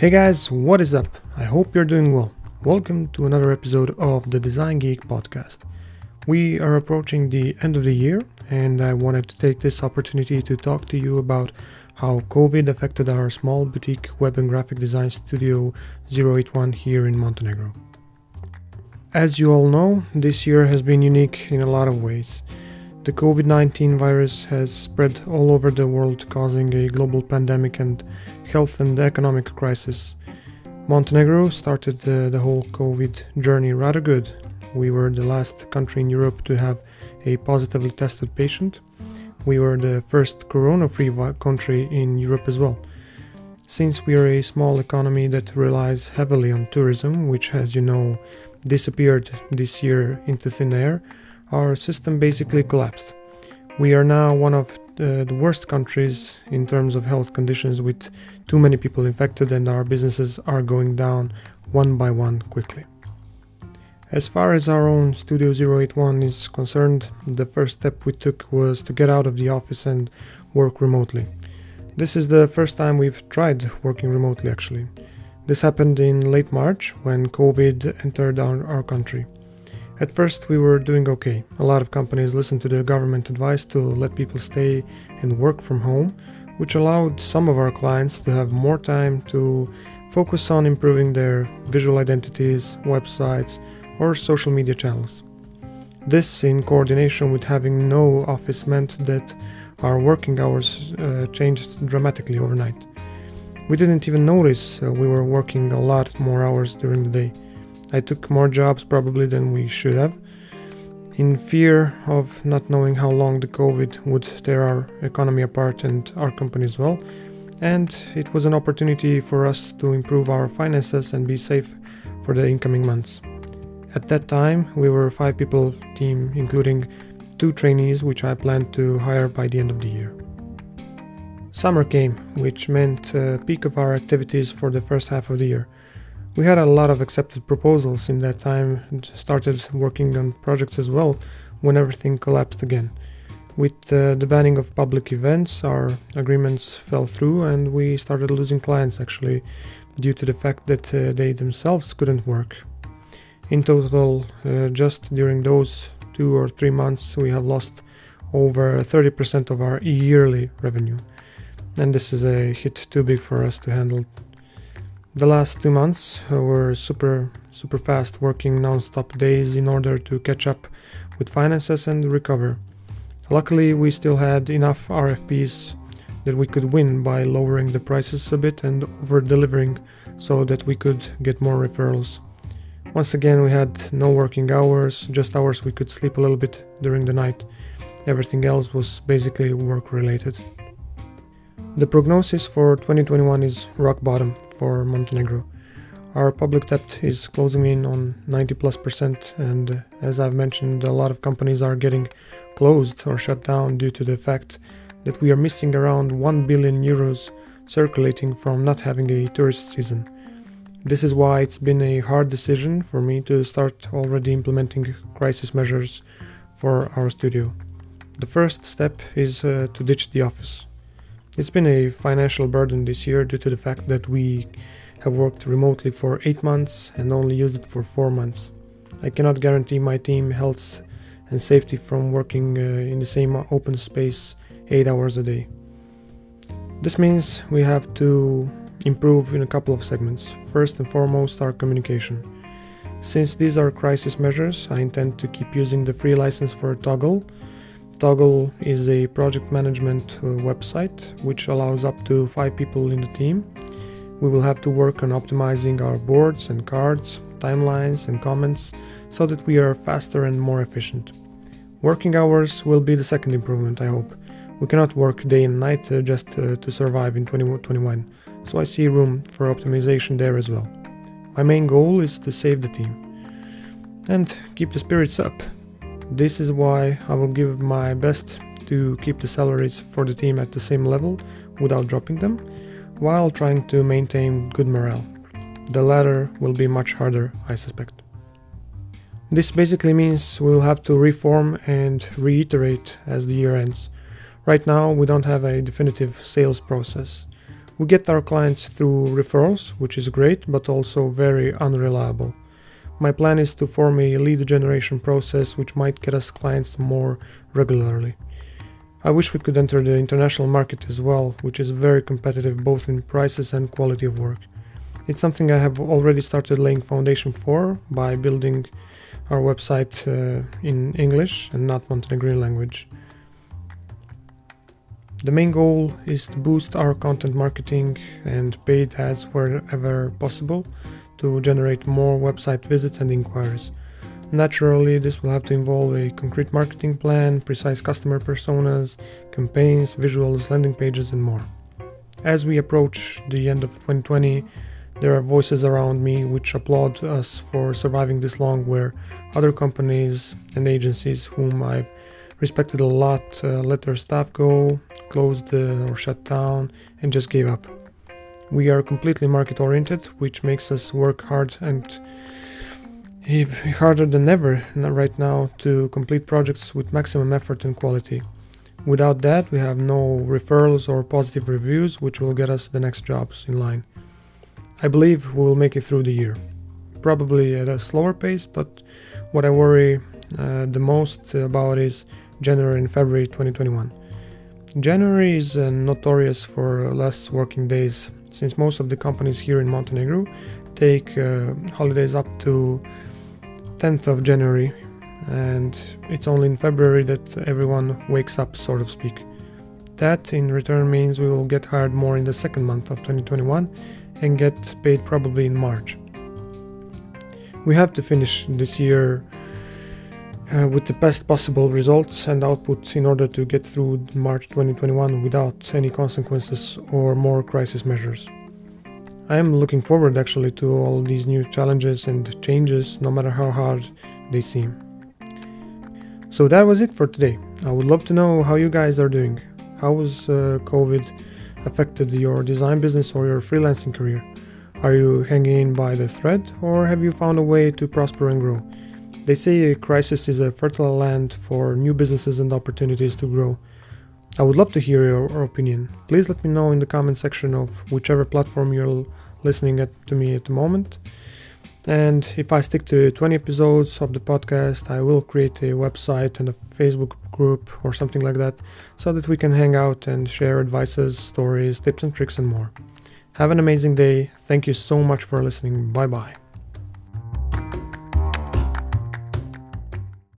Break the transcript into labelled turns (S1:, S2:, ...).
S1: Hey guys, what is up? I hope you're doing well. Welcome to another episode of the Design Geek podcast. We are approaching the end of the year, and I wanted to take this opportunity to talk to you about how COVID affected our small boutique web and graphic design studio 081 here in Montenegro. As you all know, this year has been unique in a lot of ways. The COVID 19 virus has spread all over the world, causing a global pandemic and health and economic crisis. Montenegro started the, the whole COVID journey rather good. We were the last country in Europe to have a positively tested patient. We were the first corona free country in Europe as well. Since we are a small economy that relies heavily on tourism, which, as you know, disappeared this year into thin air, our system basically collapsed. We are now one of the, the, worst countries in terms of health conditions with too many people infected, and our businesses are going down one by one quickly. As far as our own Studio 081 is concerned, the first step we took was to get out of the office and work remotely. This is the first time we've tried working remotely actually. This happened in late March when COVID entered our, our country. At first, we were doing okay. A lot of companies listened to the government advice to let people stay and work from home, which allowed some of our clients to have more time to focus on improving their visual identities, websites, or social media channels. This, in coordination with having no office, meant that our working hours uh, changed dramatically overnight. We didn't even notice uh, we were working a lot more hours during the day. I took more jobs probably than we should have, in fear of not knowing how long the COVID would tear our economy apart and our company as well. And it was an opportunity for us to improve our finances and be safe for the incoming months. At that time, we were a five people team, including two trainees, which I planned to hire by the end of the year. Summer came, which meant a peak of our activities for the first half of the year. We had a lot of accepted proposals in that time and started working on projects as well when everything collapsed again. With uh, the banning of public events, our agreements fell through and we started losing clients actually due to the fact that uh, they themselves couldn't work. In total, uh, just during those two or three months, we have lost over 30% of our yearly revenue. And this is a hit too big for us to handle the last two months were super super fast, working non-stop days in order to catch up with finances and recover. Luckily, we still had enough RFPs that we could win by lowering the prices a bit and over delivering so that we could get more referrals. Once again, we had no working hours, just hours we could sleep a little bit during the night. Everything else was basically work related. The prognosis for 2021 is rock bottom for Montenegro. Our public debt is closing in on 90 plus percent, and as I've mentioned, a lot of companies are getting closed or shut down due to the fact that we are missing around 1 billion euros circulating from not having a tourist season. This is why it's been a hard decision for me to start already implementing crisis measures for our studio. The first step is uh, to ditch the office. It's been a financial burden this year due to the fact that we have worked remotely for 8 months and only used it for 4 months. I cannot guarantee my team health and safety from working uh, in the same open space 8 hours a day. This means we have to improve in a couple of segments. First and foremost, our communication. Since these are crisis measures, I intend to keep using the free license for Toggl Toggl is a project management uh, website which allows up to five people in the team. We will have to work on optimizing our boards and cards, timelines, and comments so that we are faster and more efficient. Working hours will be the second improvement, I hope. We cannot work day and night uh, just uh, to survive in 2021, so I see room for optimization there as well. My main goal is to save the team and keep the spirits up this is why I will give my best to keep the salaries for the team at the same level without dropping them, while trying to maintain good morale. The latter will be much harder, I suspect. This basically means we will have to reform and reiterate as the year ends. Right now, we don't have a definitive sales process. We get our clients through referrals, which is great, but also very unreliable. My plan is to form a lead generation process which might get us clients more regularly. I wish we could enter the international market as well, which is very competitive both in prices and quality of work. It's something I have already started laying foundation for by building our website uh, in English and not Montenegrin language. The main goal is to boost our content marketing and paid ads wherever possible to generate more website visits and inquiries. Naturally, this will have to involve a concrete marketing plan, precise customer personas, campaigns, visuals, landing pages, and more. As we approach the end of 2020, there are voices around me which applaud us for surviving this long, where other companies and agencies whom I've respected a lot uh, let their staff go, closed uh, or shut down, and just gave up. We are completely market oriented, which makes us work hard and harder than ever right now to complete projects with maximum effort and quality. Without that, we have no referrals or positive reviews, which will get us the next jobs in line. I believe we will make it through the year. Probably at a slower pace, but what I worry uh, the most about is January and February 2021. January is uh, notorious for less working days, since most of the companies here in Montenegro take uh, holidays up to 10th of January, and it's only in February that everyone wakes up, so to speak. That in return means we will get hired more in the second month of 2021 and get paid probably in March. We have to finish this year uh, with the best possible results and output in order to get through March 2021 without any consequences or more crisis measures. I am looking forward actually to all these new challenges and changes, no matter how hard they seem. So that was it for today. I would love to know how you guys are doing. How has uh, COVID affected your design business or your freelancing career? Are you hanging in by the thread or have you found a way to prosper and grow? They say a crisis is a fertile land for new businesses and opportunities to grow. I would love to hear your opinion. Please let me know in the comment section of whichever platform you're listening at, to me at the moment. And if I stick to 20 episodes of the podcast, I will create a website and a Facebook group or something like that so that we can hang out and share advices, stories, tips, and tricks, and more. Have an amazing day. Thank you so much for listening. Bye bye.